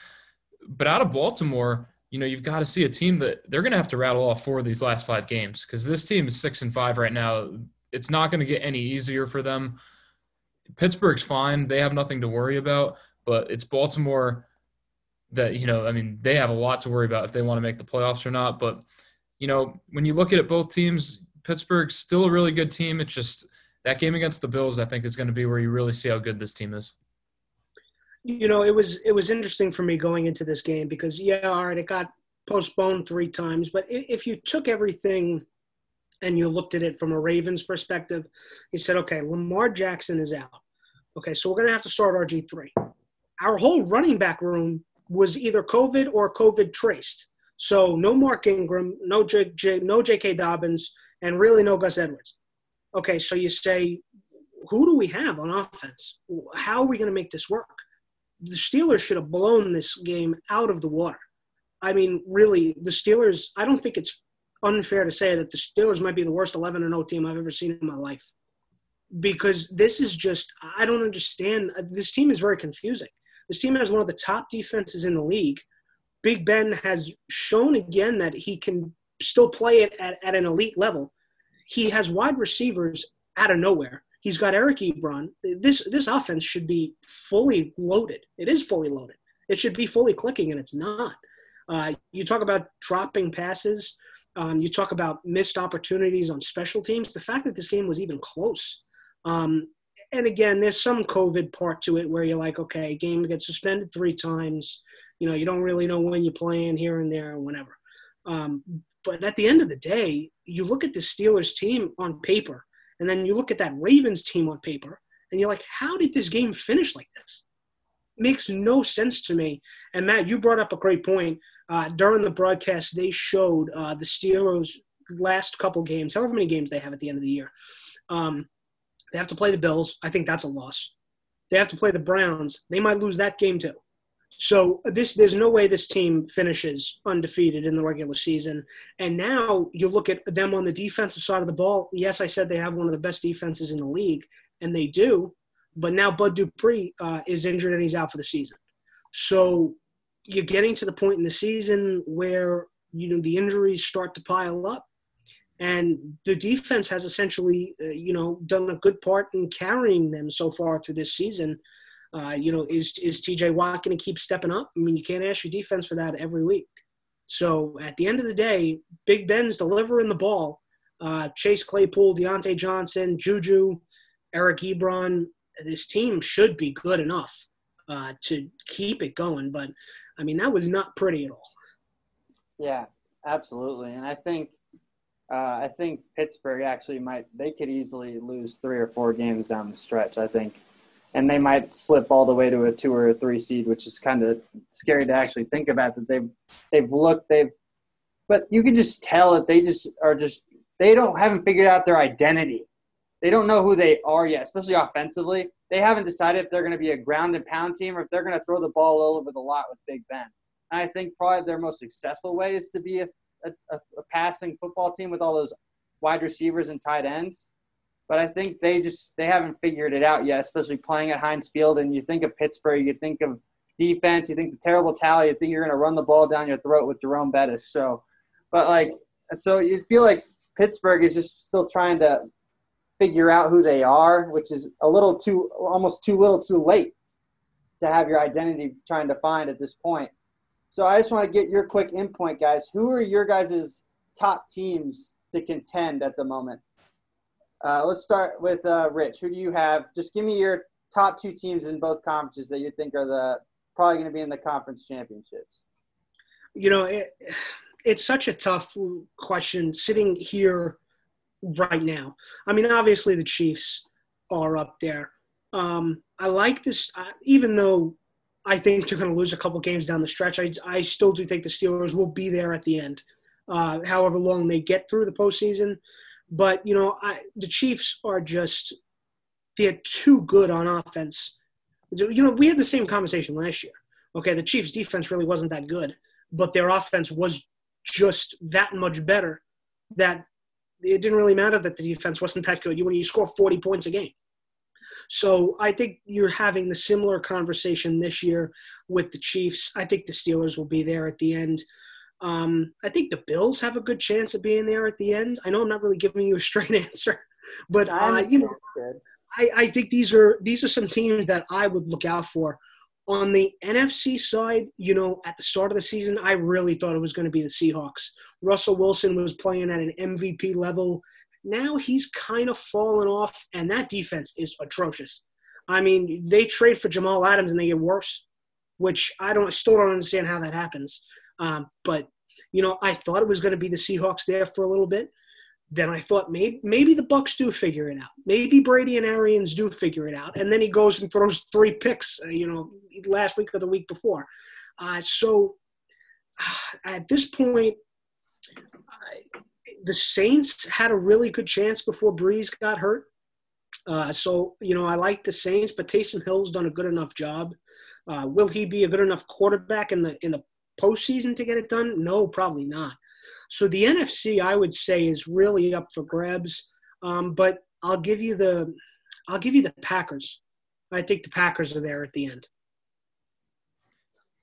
But out of Baltimore, you know, you've got to see a team that they're going to have to rattle off four of these last five games because this team is six and five right now. It's not going to get any easier for them. Pittsburgh's fine. They have nothing to worry about, but it's Baltimore that you know, I mean, they have a lot to worry about if they want to make the playoffs or not. But you know, when you look at it, both teams, Pittsburgh's still a really good team. It's just that game against the Bills, I think, is going to be where you really see how good this team is. You know, it was it was interesting for me going into this game because yeah, all right, it got postponed three times, but if you took everything and you looked at it from a Ravens perspective, you said, okay, Lamar Jackson is out. Okay, so we're going to have to start RG3. Our whole running back room was either COVID or COVID traced. So no Mark Ingram, no J, J, no J.K. Dobbins, and really no Gus Edwards. Okay, so you say, who do we have on offense? How are we going to make this work? The Steelers should have blown this game out of the water. I mean, really, the Steelers. I don't think it's unfair to say that the Steelers might be the worst 11 and 0 team I've ever seen in my life because this is just I don't understand. This team is very confusing. This team has one of the top defenses in the league. Big Ben has shown again that he can still play it at, at an elite level. He has wide receivers out of nowhere. He's got Eric Ebron. This this offense should be fully loaded. It is fully loaded. It should be fully clicking, and it's not. Uh, you talk about dropping passes. Um, you talk about missed opportunities on special teams. The fact that this game was even close um, and again, there's some COVID part to it where you're like, okay, game gets suspended three times. You know, you don't really know when you're playing here and there or whenever. Um, but at the end of the day, you look at the Steelers team on paper, and then you look at that Ravens team on paper, and you're like, how did this game finish like this? Makes no sense to me. And Matt, you brought up a great point. Uh, during the broadcast, they showed uh, the Steelers' last couple games, however many games they have at the end of the year. Um, they have to play the Bills. I think that's a loss. They have to play the Browns. They might lose that game too. So this, there's no way this team finishes undefeated in the regular season. And now you look at them on the defensive side of the ball. Yes, I said they have one of the best defenses in the league, and they do. But now Bud Dupree uh, is injured and he's out for the season. So you're getting to the point in the season where you know the injuries start to pile up, and the defense has essentially uh, you know done a good part in carrying them so far through this season. Uh, you know, is is TJ Watt going to keep stepping up? I mean, you can't ask your defense for that every week. So at the end of the day, Big Ben's delivering the ball. Uh, Chase Claypool, Diontae Johnson, Juju, Eric Ebron. This team should be good enough uh, to keep it going. But I mean, that was not pretty at all. Yeah, absolutely. And I think uh, I think Pittsburgh actually might they could easily lose three or four games down the stretch. I think, and they might slip all the way to a two or a three seed, which is kind of scary to actually think about. That they've they've looked they've, but you can just tell that they just are just they don't haven't figured out their identity. They don't know who they are yet, especially offensively. They haven't decided if they're going to be a ground and pound team or if they're going to throw the ball all over the lot with Big Ben. And I think probably their most successful way is to be a, a, a passing football team with all those wide receivers and tight ends. But I think they just they haven't figured it out yet, especially playing at Heinz Field. And you think of Pittsburgh, you think of defense, you think the Terrible Towel, you think you're going to run the ball down your throat with Jerome Bettis. So, but like, so you feel like Pittsburgh is just still trying to figure out who they are, which is a little too, almost too little too late to have your identity trying to find at this point. So I just want to get your quick input, guys. Who are your guys' top teams to contend at the moment? Uh, let's start with uh, Rich. Who do you have? Just give me your top two teams in both conferences that you think are the probably going to be in the conference championships. You know, it, it's such a tough question sitting here right now. I mean, obviously the Chiefs are up there. Um, I like this, uh, even though I think they're going to lose a couple games down the stretch. I, I still do think the Steelers will be there at the end, uh, however long they get through the postseason. But you know, I, the Chiefs are just they're too good on offense. You know, we had the same conversation last year. Okay, the Chiefs' defense really wasn't that good, but their offense was just that much better that it didn't really matter that the defense wasn't that good. You when you score 40 points a game. So I think you're having the similar conversation this year with the Chiefs. I think the Steelers will be there at the end. Um, I think the Bills have a good chance of being there at the end. I know I'm not really giving you a straight answer, but uh, you know, I, I think these are these are some teams that I would look out for. On the NFC side, you know, at the start of the season, I really thought it was going to be the Seahawks. Russell Wilson was playing at an MVP level. Now he's kind of fallen off, and that defense is atrocious. I mean, they trade for Jamal Adams and they get worse, which I don't still don't understand how that happens. Um, but you know, I thought it was going to be the Seahawks there for a little bit. Then I thought maybe maybe the Bucs do figure it out. Maybe Brady and Arians do figure it out. And then he goes and throws three picks. Uh, you know, last week or the week before. Uh, so uh, at this point, the Saints had a really good chance before Brees got hurt. Uh, so you know, I like the Saints, but Taysom Hill's done a good enough job. Uh, will he be a good enough quarterback in the in the postseason to get it done? No, probably not. So the NFC, I would say, is really up for grabs. Um, but I'll give you the I'll give you the Packers. I think the Packers are there at the end.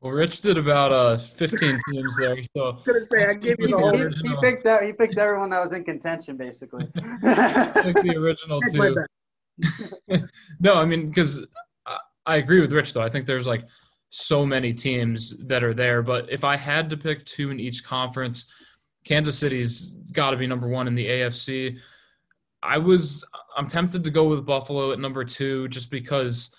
Well, Rich did about uh 15 teams there. So I was gonna say I gave you the whole. He, he, picked that. He picked everyone that was in contention, basically. the original too. no, I mean because I agree with Rich though. I think there's like so many teams that are there, but if I had to pick two in each conference, Kansas City's got to be number one in the AFC. I was I'm tempted to go with Buffalo at number two just because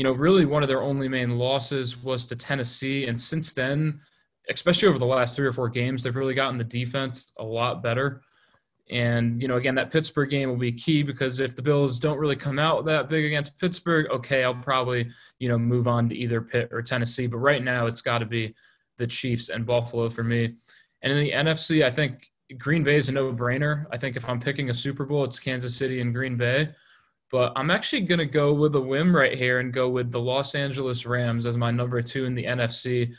you know, really one of their only main losses was to Tennessee. And since then, especially over the last three or four games, they've really gotten the defense a lot better. And, you know, again, that Pittsburgh game will be key because if the Bills don't really come out that big against Pittsburgh, okay, I'll probably, you know, move on to either Pitt or Tennessee. But right now, it's got to be the Chiefs and Buffalo for me. And in the NFC, I think Green Bay is a no brainer. I think if I'm picking a Super Bowl, it's Kansas City and Green Bay. But I'm actually going to go with a whim right here and go with the Los Angeles Rams as my number two in the NFC.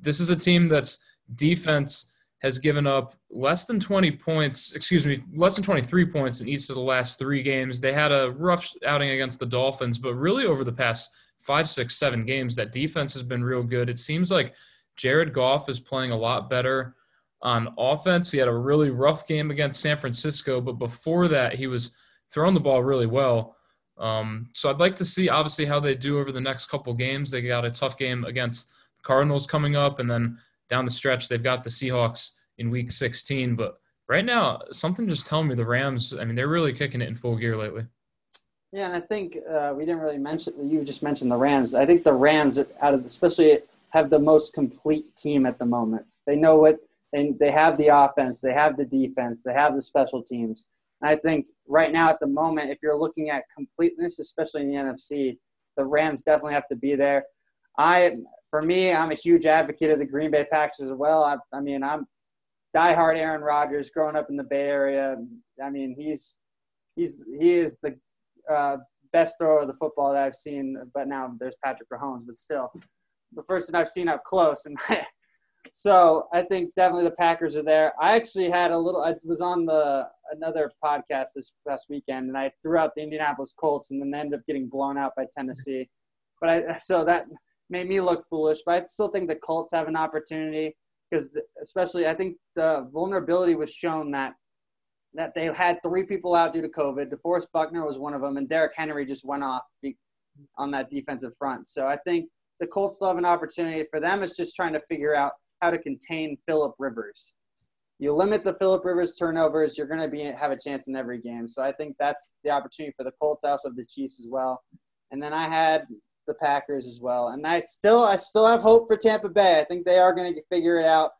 This is a team that's defense has given up less than 20 points, excuse me, less than 23 points in each of the last three games. They had a rough outing against the Dolphins, but really over the past five, six, seven games, that defense has been real good. It seems like Jared Goff is playing a lot better on offense. He had a really rough game against San Francisco, but before that, he was throwing the ball really well. Um, so I'd like to see, obviously, how they do over the next couple games. They got a tough game against the Cardinals coming up, and then down the stretch, they've got the Seahawks in Week 16. But right now, something just telling me the Rams. I mean, they're really kicking it in full gear lately. Yeah, and I think uh, we didn't really mention. You just mentioned the Rams. I think the Rams, out of especially, have the most complete team at the moment. They know what they they have the offense, they have the defense, they have the special teams. And I think right now at the moment, if you're looking at completeness, especially in the NFC, the Rams definitely have to be there. I, for me, I'm a huge advocate of the Green Bay Packers as well. I, I mean, I'm diehard Aaron Rodgers, growing up in the Bay Area. I mean, he's he's he is the uh, best thrower of the football that I've seen. But now there's Patrick Mahomes, but still, the first that I've seen up close. And so I think definitely the Packers are there. I actually had a little. I was on the another podcast this past weekend, and I threw out the Indianapolis Colts, and then they ended up getting blown out by Tennessee. But I so that made me look foolish. But I still think the Colts have an opportunity because especially I think the vulnerability was shown that that they had three people out due to COVID. DeForest Buckner was one of them, and Derrick Henry just went off on that defensive front. So I think the Colts still have an opportunity. For them, it's just trying to figure out how to contain Philip Rivers. You limit the Philip Rivers turnovers, you're going to be have a chance in every game. So I think that's the opportunity for the Colts, also the Chiefs as well. And then I had the Packers as well. And I still I still have hope for Tampa Bay. I think they are going to figure it out.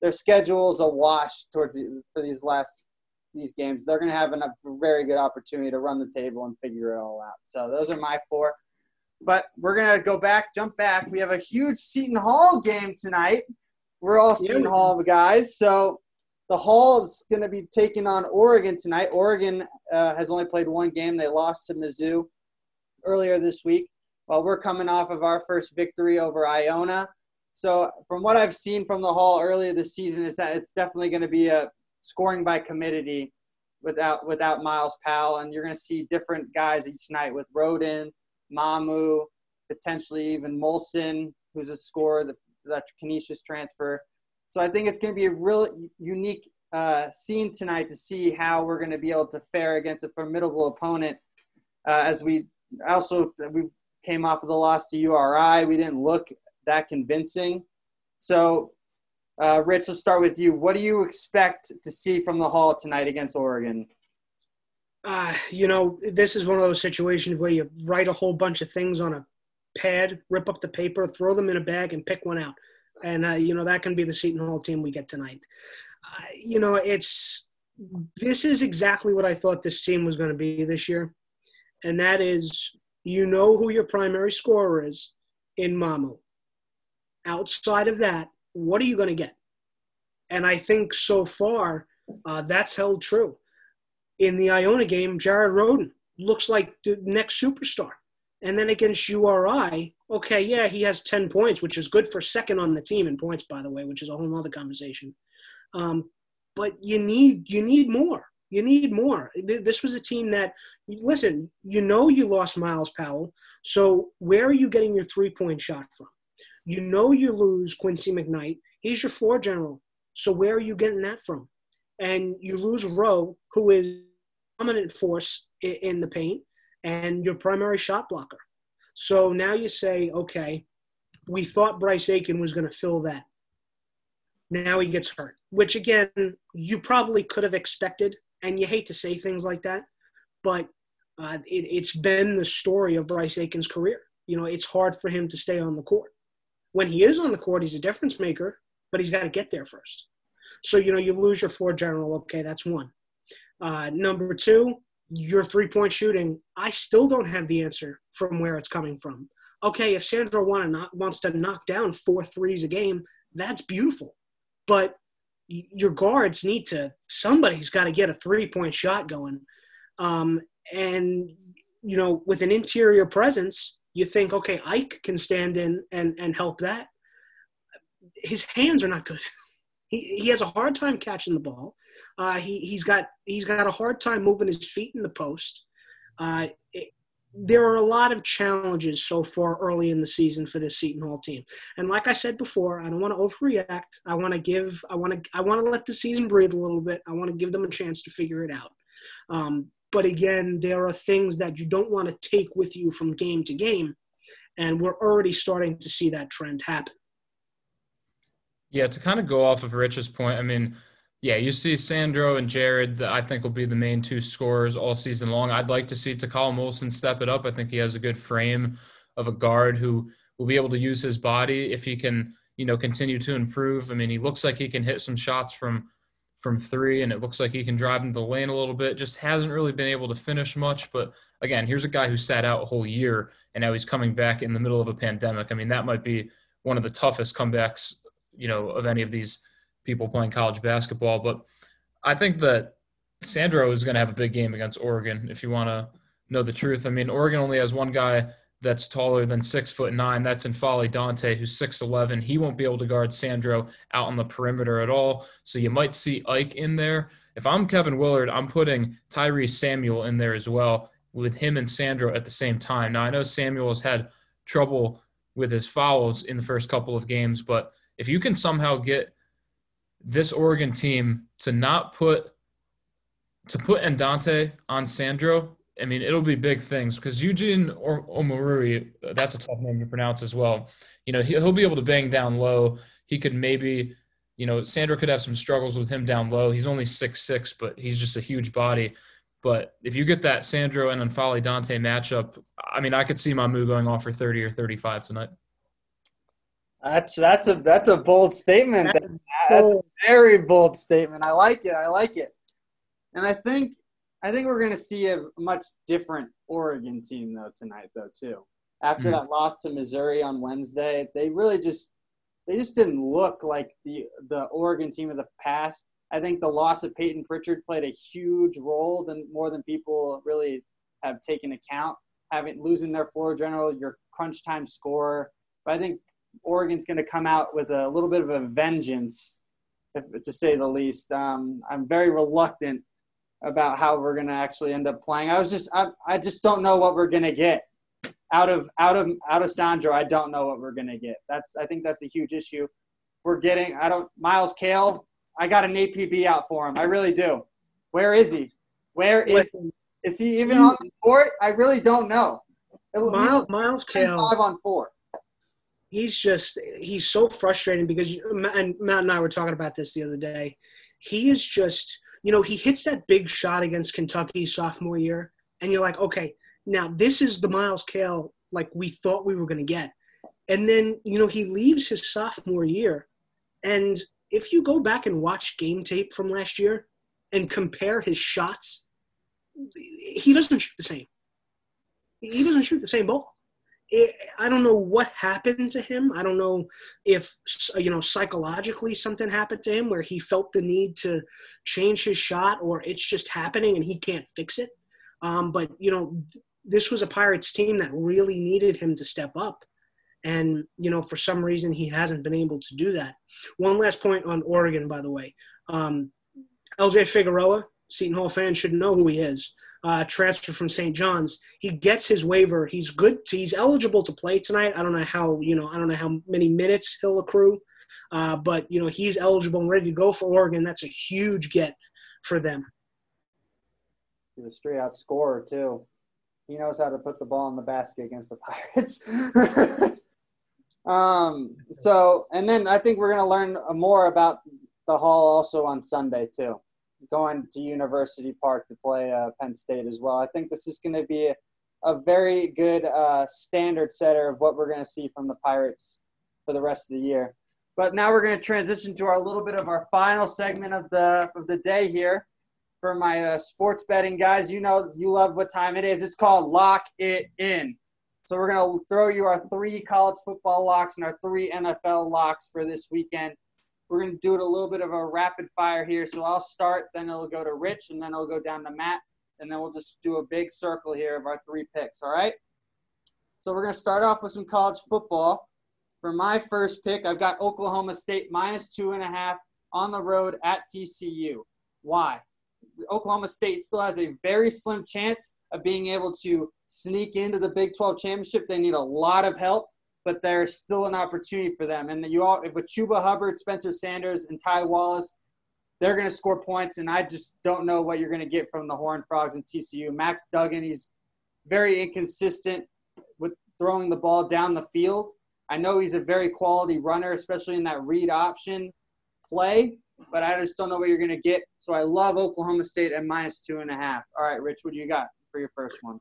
Their schedule is a wash towards the, for these last these games. They're going to have a very good opportunity to run the table and figure it all out. So those are my four. But we're going to go back, jump back. We have a huge Seton Hall game tonight. We're all Seton yeah. Hall guys. So the Hall is going to be taking on Oregon tonight. Oregon uh, has only played one game. They lost to Mizzou earlier this week. Well, we're coming off of our first victory over Iona. So, from what I've seen from the Hall earlier this season, is that it's definitely going to be a scoring by committee without without Myles Powell, and you're going to see different guys each night with Rhoden, Mamu, potentially even Molson, who's a scorer, the, that Canisius transfer. So I think it's going to be a real unique uh, scene tonight to see how we're going to be able to fare against a formidable opponent. Uh, as we also we came off of the loss to URI. We didn't look that convincing. So, uh, Rich, let's start with you. What do you expect to see from the Hall tonight against Oregon? Uh, you know, this is one of those situations where you write a whole bunch of things on a pad, rip up the paper, throw them in a bag, and pick one out. And, uh, you know, that can be the Seton Hall team we get tonight. Uh, you know, it's this is exactly what I thought this team was going to be this year. And that is you know who your primary scorer is in Mamu. Outside of that, what are you going to get? And I think so far uh, that's held true. In the Iona game, Jared Rhoden looks like the next superstar. And then against URI, okay, yeah, he has 10 points, which is good for second on the team in points, by the way, which is a whole other conversation. Um, but you need you need more. You need more. This was a team that, listen, you know you lost Myles Powell, so where are you getting your three point shot from? You know you lose Quincy McKnight. He's your floor general. So where are you getting that from? And you lose Rowe, who is a dominant force in the paint and your primary shot blocker. So now you say, okay, we thought Bryce Aiken was going to fill that. Now he gets hurt, which again, you probably could have expected and you hate to say things like that, but uh, it, has been the story of Bryce Aiken's career. You know, it's hard for him to stay on the court. When he is on the court, he's a difference maker, but he's got to get there first. So, you know, you lose your floor general. Okay, that's one. Uh, number two, your three point shooting. I still don't have the answer from where it's coming from. Okay, if Sandro wants to knock down four threes a game, that's beautiful. But your guards need to somebody's got to get a three point shot going um, and you know, with an interior presence, you think, okay, Ike can stand in and, and help that. His hands are not good. He, he has a hard time catching the ball. Uh, he, he's got he's got a hard time moving his feet in the post. Uh, it, there are a lot of challenges so far early in the season for this Seton Hall team. And like I said before, I don't want to overreact. I want to give I want to I want to let the season breathe a little bit. I want to give them a chance to figure it out. Um, but again, there are things that you don't want to take with you from game to game. And we're already starting to see that trend happen. Yeah, to kind of go off of Rich's point, I mean, yeah, you see Sandro and Jared that I think will be the main two scorers all season long. I'd like to see Takal Molson step it up. I think he has a good frame of a guard who will be able to use his body if he can, you know, continue to improve. I mean, he looks like he can hit some shots from from three, and it looks like he can drive into the lane a little bit. Just hasn't really been able to finish much. But again, here's a guy who sat out a whole year, and now he's coming back in the middle of a pandemic. I mean, that might be one of the toughest comebacks, you know, of any of these people playing college basketball. But I think that Sandro is going to have a big game against Oregon. If you want to know the truth, I mean, Oregon only has one guy that's taller than six foot nine. That's N'Faly Dante, who's six eleven. He won't be able to guard Sandro out on the perimeter at all. So you might see Ike in there. If I'm Kevin Willard, I'm putting Tyrese Samuel in there as well, with him and Sandro at the same time. Now I know Samuel has had trouble with his fouls in the first couple of games, but if you can somehow get this Oregon team to not put to put Andante on Sandro I mean, it'll be big things because Eugene or Omoruyi, that's a tough name to pronounce as well. You know, he'll be able to bang down low. He could maybe, you know, Sandro could have some struggles with him down low. He's only six six, but he's just a huge body. But if you get that Sandro and N'Faly Dante matchup, I mean, I could see Mamu going off for 30 or 35 tonight. That's that's a that's a bold statement. That's, that's a very bold statement. I like it. I like it. And I think I think we're going to see a much different Oregon team though tonight though too. After mm that loss to Missouri on Wednesday, they really just they just didn't look like the the Oregon team of the past. I think the loss of Peyton Pritchard played a huge role than more than people really have taken account. Having losing their floor general, your crunch time scorer. But I think Oregon's going to come out with a little bit of a vengeance, if, to say the least. Um, I'm very reluctant about how we're going to actually end up playing. I was just I, I just don't know what we're going to get out of out of out of Sandro. I don't know what we're going to get. That's I think that's the huge issue. We're getting I don't Myles Cale. I got an APB out for him. I really do. Where is he? Where is he? Is he even on the court? I really don't know. Myles, Miles Cale five on four. He's just he's so frustrating because and Matt and I were talking about this the other day. He is just you know, he hits that big shot against Kentucky sophomore year, and you're like, okay, now this is the Myles Cale like we thought we were going to get. And then, you know, he leaves his sophomore year. And if you go back and watch game tape from last year and compare his shots, he doesn't shoot the same. He doesn't shoot the same ball it, I don't know what happened to him. I don't know if you know psychologically something happened to him where he felt the need to change his shot, or it's just happening and he can't fix it. Um, but you know, this was a Pirates team that really needed him to step up, and you know, for some reason he hasn't been able to do that. One last point on Oregon, by the way, um, L.J. Figueroa, Seton Hall fans should know who he is uh, transfer from St. John's. He gets his waiver. He's good. He's eligible to play tonight. I don't know how you know. I don't know how many minutes he'll accrue, uh, but you know he's eligible and ready to go for Oregon. That's a huge get for them. He's a straight out scorer too. He knows how to put the ball in the basket against the Pirates. um, so, and then I think we're going to learn more about the Hall also on Sunday too going to University Park to play uh, Penn State as well. I think this is going to be a, a, very good uh, standard setter of what we're going to see from the Pirates for the rest of the year. But now we're going to transition to our little bit of our final segment of the of the day here for my uh, sports betting guys. You know you love what time it is. It's called Lock It In. So we're going to throw you our three college football locks and our three NFL locks for this weekend. We're going to do it a little bit of a rapid fire here. So I'll start, then it'll go to Rich, and then it'll go down to Matt. and then we'll just do a big circle here of our three picks. All right. So we're going to start off with some college football. For my first pick, I've got Oklahoma State minus two and a half on the road at TCU. Why? Oklahoma State still has a very slim chance of being able to sneak into the Big 12 championship. They need a lot of help, but there's still an opportunity for them. And you all, with Chuba Hubbard, Spencer Sanders, and Ty Wallace, they're going to score points. And I just don't know what you're going to get from the Horned Frogs and TCU. Max Duggan, he's very inconsistent with throwing the ball down the field. I know he's a very quality runner, especially in that read option play, but I just don't know what you're going to get. So I love Oklahoma State at minus two and a half. All right, Rich, what do you got for your first one?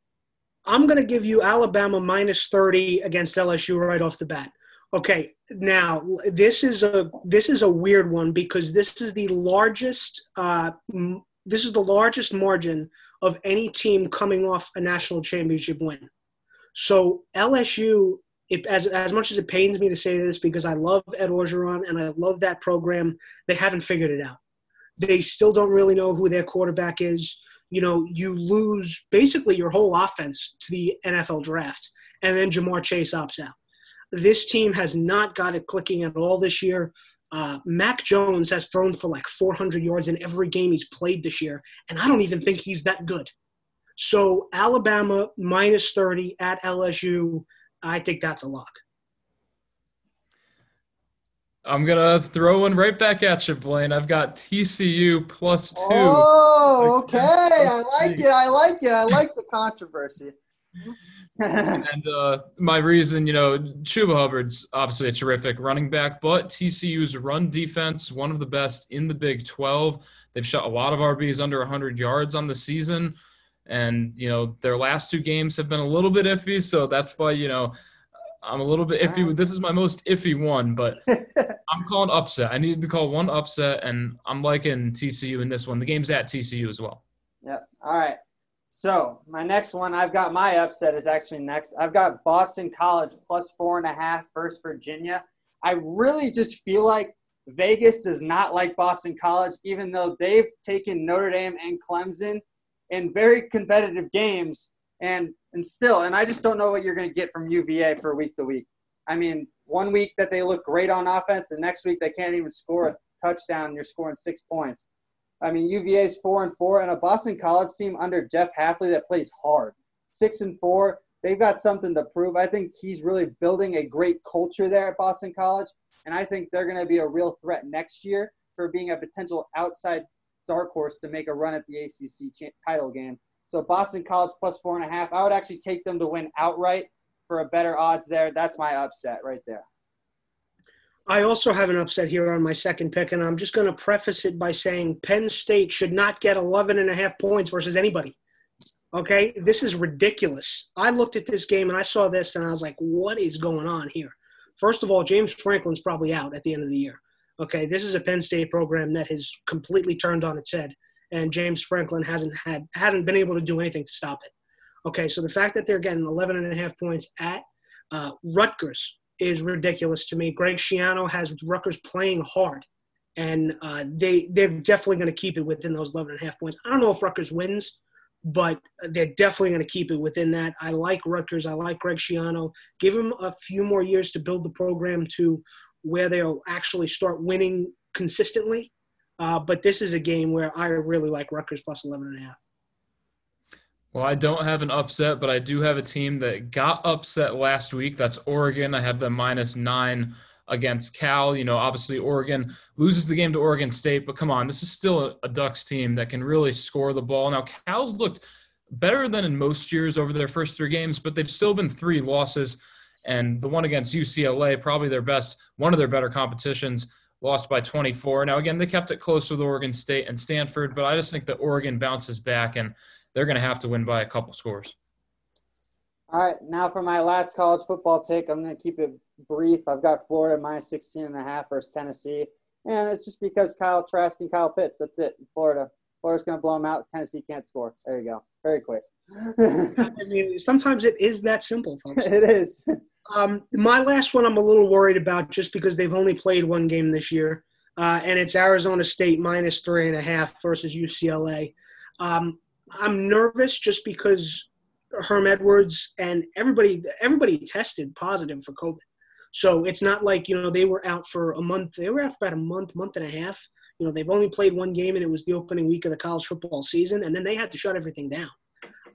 I'm going to give you Alabama minus 30 against LSU right off the bat. Okay, now this is a this is a weird one because this is the largest uh, this is the largest margin of any team coming off a national championship win. So LSU, as as much as it pains me to say this because I love Ed Orgeron and I love that program, they haven't figured it out. They still don't really know who their quarterback is you know, you lose basically your whole offense to the NFL draft, and then Ja'Marr Chase opts out. This team has not got it clicking at all this year. Uh, Mac Jones has thrown for like 400 yards in every game he's played this year, and I don't even think he's that good. So Alabama minus 30 at LSU, I think that's a lock. I'm gonna throw one right back at you, Blaine. I've got TCU plus two. Oh, okay. I like it. I like it. I like the controversy. and uh, my reason, you know, Chuba Hubbard's obviously a terrific running back, but TCU's run defense, one of the best in the Big 12. They've shot a lot of RBs under 100 yards on the season. And, you know, their last two games have been a little bit iffy. So that's why, you know, I'm a little bit iffy. This is my most iffy one, but I'm calling upset. I needed to call one upset, and I'm liking TCU in this one. The game's at TCU as well. Yep. All right. So my next one, I've got my upset is actually next. I've got Boston College plus four and a half versus Virginia. I really just feel like Vegas does not like Boston College, even though they've taken Notre Dame and Clemson in very competitive games and and still, and I just don't know what you're going to get from UVA for week to week. I mean, one week that they look great on offense, the next week they can't even score a touchdown. You're scoring six points. I mean, UVA's four and four, and a Boston College team under Jeff Hafley that plays hard. Six and four, they've got something to prove. I think he's really building a great culture there at Boston College, and I think they're going to be a real threat next year for being a potential outside dark horse to make a run at the ACC title game. So Boston College plus four and a half. I would actually take them to win outright for a better odds there. That's my upset right there. I also have an upset here on my second pick, and I'm just going to preface it by saying Penn State should not get 11 and a half points versus anybody. Okay, this is ridiculous. I looked at this game and I saw this, and I was like, what is going on here? First of all, James Franklin's probably out at the end of the year. Okay, this is a Penn State program that has completely turned on its head and James Franklin hasn't had hasn't been able to do anything to stop it. Okay, so the fact that they're getting 11 and a half points at uh, Rutgers is ridiculous to me. Greg Schiano has Rutgers playing hard, and uh, they they're definitely going to keep it within those 11 and a half points. I don't know if Rutgers wins, but they're definitely going to keep it within that. I like Rutgers. I like Greg Schiano. Give him a few more years to build the program to where they'll actually start winning consistently uh, but this is a game where I really like Rutgers plus 11 and a half. Well, I don't have an upset, but I do have a team that got upset last week. That's Oregon. I have them minus nine against Cal. You know, obviously Oregon loses the game to Oregon State, but come on, this is still a, Ducks team that can really score the ball. Now, Cal's looked better than in most years over their first three games, but they've still been three losses. And the one against UCLA, probably their best, one of their better competitions lost by 24. Now, again, they kept it close with Oregon State and Stanford, but I just think that Oregon bounces back and they're going to have to win by a couple scores. All right, now for my last college football pick, I'm going to keep it brief. I've got Florida minus 16 and a half versus Tennessee, and it's just because Kyle Trask and Kyle Pitts. That's it. Florida. Florida's going to blow them out. Tennessee can't score. There you go. Very quick. I mean, sometimes it is that simple, folks. it is. Um, my last one, I'm a little worried about just because they've only played one game this year, uh, and it's Arizona State minus three and a half versus UCLA. Um, I'm nervous just because Herm Edwards and everybody everybody tested positive for COVID. So it's not like you know they were out for a month. They were out for about a month, month and a half. You know they've only played one game, and it was the opening week of the college football season, and then they had to shut everything down.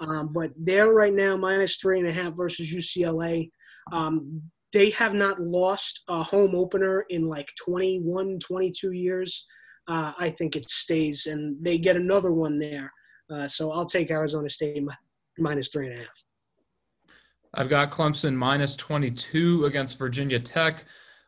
Um, but they're right now minus three and a half versus UCLA. Um, they have not lost a home opener in like 21, 22 years. Uh, I think it stays, and they get another one there. Uh, so I'll take Arizona State minus three and a half. I've got Clemson minus 22 against Virginia Tech.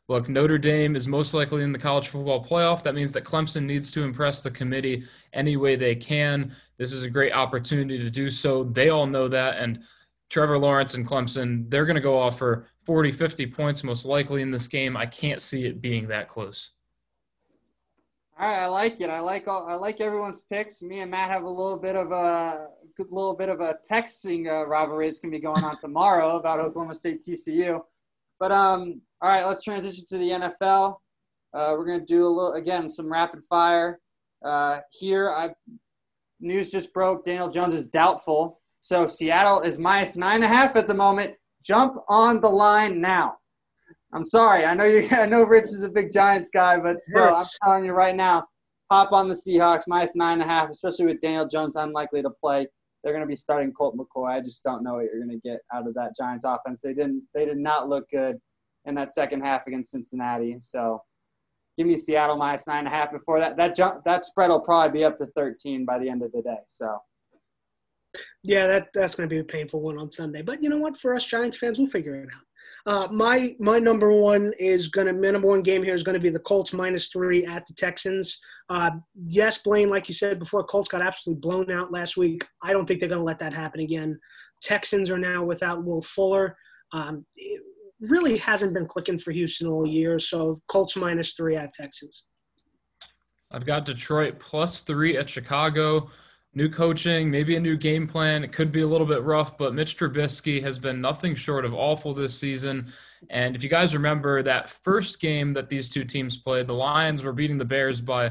Look, Notre Dame is most likely in the college football playoff. That means that Clemson needs to impress the committee any way they can. This is a great opportunity to do so. They all know that. And Trevor Lawrence and Clemson, they're going to go off for 40, 50 points most likely in this game. I can't see it being that close. All right, I like it. I like all. I like everyone's picks. Me and Matt have a little bit of a good little bit of a texting uh, rivalry that's gonna be going on tomorrow about Oklahoma State TCU. But um, all right, let's transition to the NFL. Uh, we're gonna do a little again some rapid fire. Uh, here, I news just broke. Daniel Jones is doubtful, so Seattle is minus nine and a half at the moment. Jump on the line now. I'm sorry. I know you. I know Rich is a big Giants guy, but still, I'm telling you right now, hop on the Seahawks minus nine and a half, especially with Daniel Jones unlikely to play. They're going to be starting Colt McCoy. I just don't know what you're going to get out of that Giants offense. They didn't. They did not look good in that second half against Cincinnati. So, give me Seattle minus nine and a half. Before that, that jump, that spread will probably be up to 13 by the end of the day. So. Yeah, that that's going to be a painful one on Sunday. But you know what? For us Giants fans, we'll figure it out. Uh, my my number one is gonna my number one game here is gonna be the Colts minus three at the Texans. Uh, yes, Blaine, like you said before, Colts got absolutely blown out last week. I don't think they're gonna let that happen again. Texans are now without Will Fuller. Um, it really hasn't been clicking for Houston all year, so Colts minus three at Texans. I've got Detroit plus three at Chicago new coaching, maybe a new game plan. It could be a little bit rough, but Mitch Trubisky has been nothing short of awful this season. And if you guys remember that first game that these two teams played, the Lions were beating the Bears by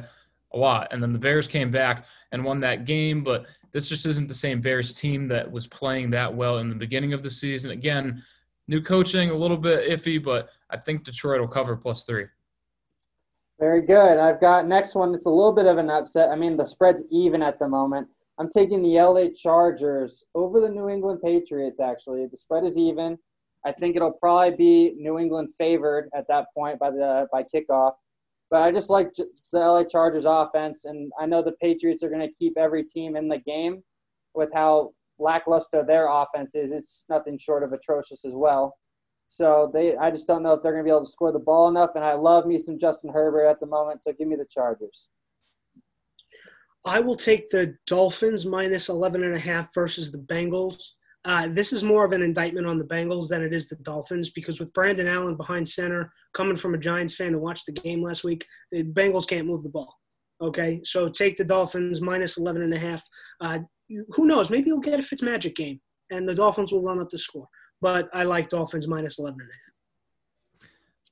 a lot. And then the Bears came back and won that game. But this just isn't the same Bears team that was playing that well in the beginning of the season. Again, new coaching, a little bit iffy, but I think Detroit will cover plus three. Very good. I've got next one. It's a little bit of an upset. I mean, the spread's even at the moment. I'm taking the LA Chargers over the New England Patriots, actually. The spread is even. I think it'll probably be New England favored at that point by the by kickoff. But I just like the LA Chargers offense, and I know the Patriots are going to keep every team in the game with how lackluster their offense is. It's nothing short of atrocious as well. So they, I just don't know if they're going to be able to score the ball enough. And I love me some Justin Herbert at the moment, so give me the Chargers. I will take the Dolphins minus 11 and a half versus the Bengals. Uh, this is more of an indictment on the Bengals than it is the Dolphins because with Brandon Allen behind center, coming from a Giants fan to watch the game last week, the Bengals can't move the ball. Okay, so take the Dolphins minus 11 and a half. Uh, who knows? Maybe you'll get a Fitzmagic game and the Dolphins will run up the score. But I like Dolphins minus 11 and a half.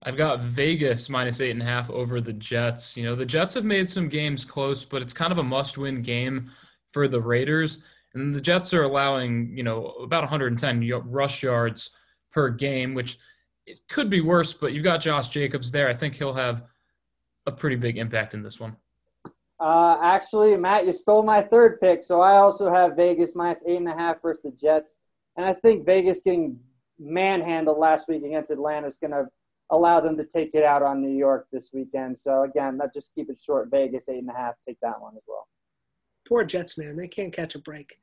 I've got Vegas minus eight and a half over the Jets. You know, the Jets have made some games close, but it's kind of a must win game for the Raiders. And the Jets are allowing, you know, about 110 rush yards per game, which it could be worse, but you've got Josh Jacobs there. I think he'll have a pretty big impact in this one. Uh, actually, Matt, you stole my third pick. So I also have Vegas minus eight and a half versus the Jets. And I think Vegas getting manhandled last week against Atlanta is going to allow them to take it out on New York this weekend. So again, that just keep it short. Vegas eight and a half. Take that one as well. Poor Jets, man. They can't catch a break.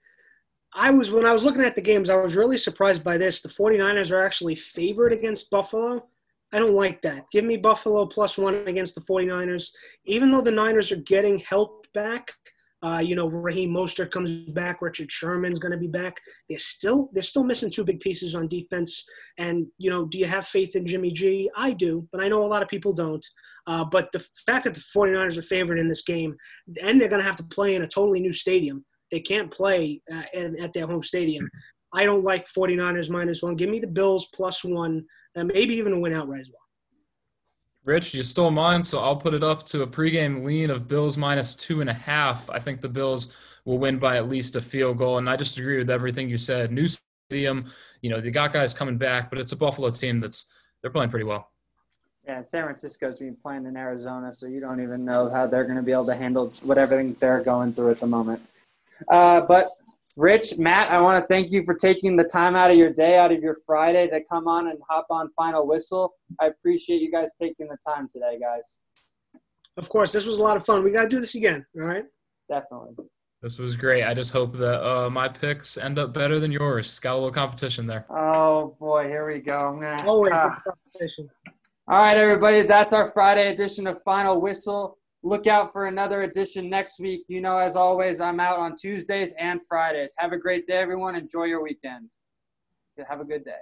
I was when I was looking at the games, I was really surprised by this. The 49ers are actually favored against Buffalo. I don't like that. Give me Buffalo plus one against the 49ers. Even though the Niners are getting help back, uh, you know, Raheem Mostert comes back. Richard Sherman's going to be back. They're still they're still missing two big pieces on defense. And you know, do you have faith in Jimmy G? I do, but I know a lot of people don't. Uh, but the fact that the 49ers are favored in this game, and they're going to have to play in a totally new stadium. They can't play uh, at their home stadium. I don't like 49ers minus one. Give me the Bills plus one, and maybe even a win outright as well. Rich, you stole mine, so I'll put it up to a pregame lean of Bills minus two and a half. I think the Bills will win by at least a field goal, and I just agree with everything you said. New stadium, you know, they got guys coming back, but it's a Buffalo team that's they're playing pretty well. Yeah, San Francisco's been playing in Arizona, so you don't even know how they're going to be able to handle whatever they're going through at the moment. Uh, but Rich, Matt, I want to thank you for taking the time out of your day, out of your Friday, to come on and hop on Final Whistle. I appreciate you guys taking the time today, guys. Of course, this was a lot of fun. We got to do this again. All right. Definitely. This was great. I just hope that uh, my picks end up better than yours. Got a little competition there. Oh boy, here we go. I'm Always ah. competition. All right, everybody, that's our Friday edition of Final Whistle. Look out for another edition next week. You know, as always, I'm out on Tuesdays and Fridays. Have a great day, everyone. Enjoy your weekend. Have a good day.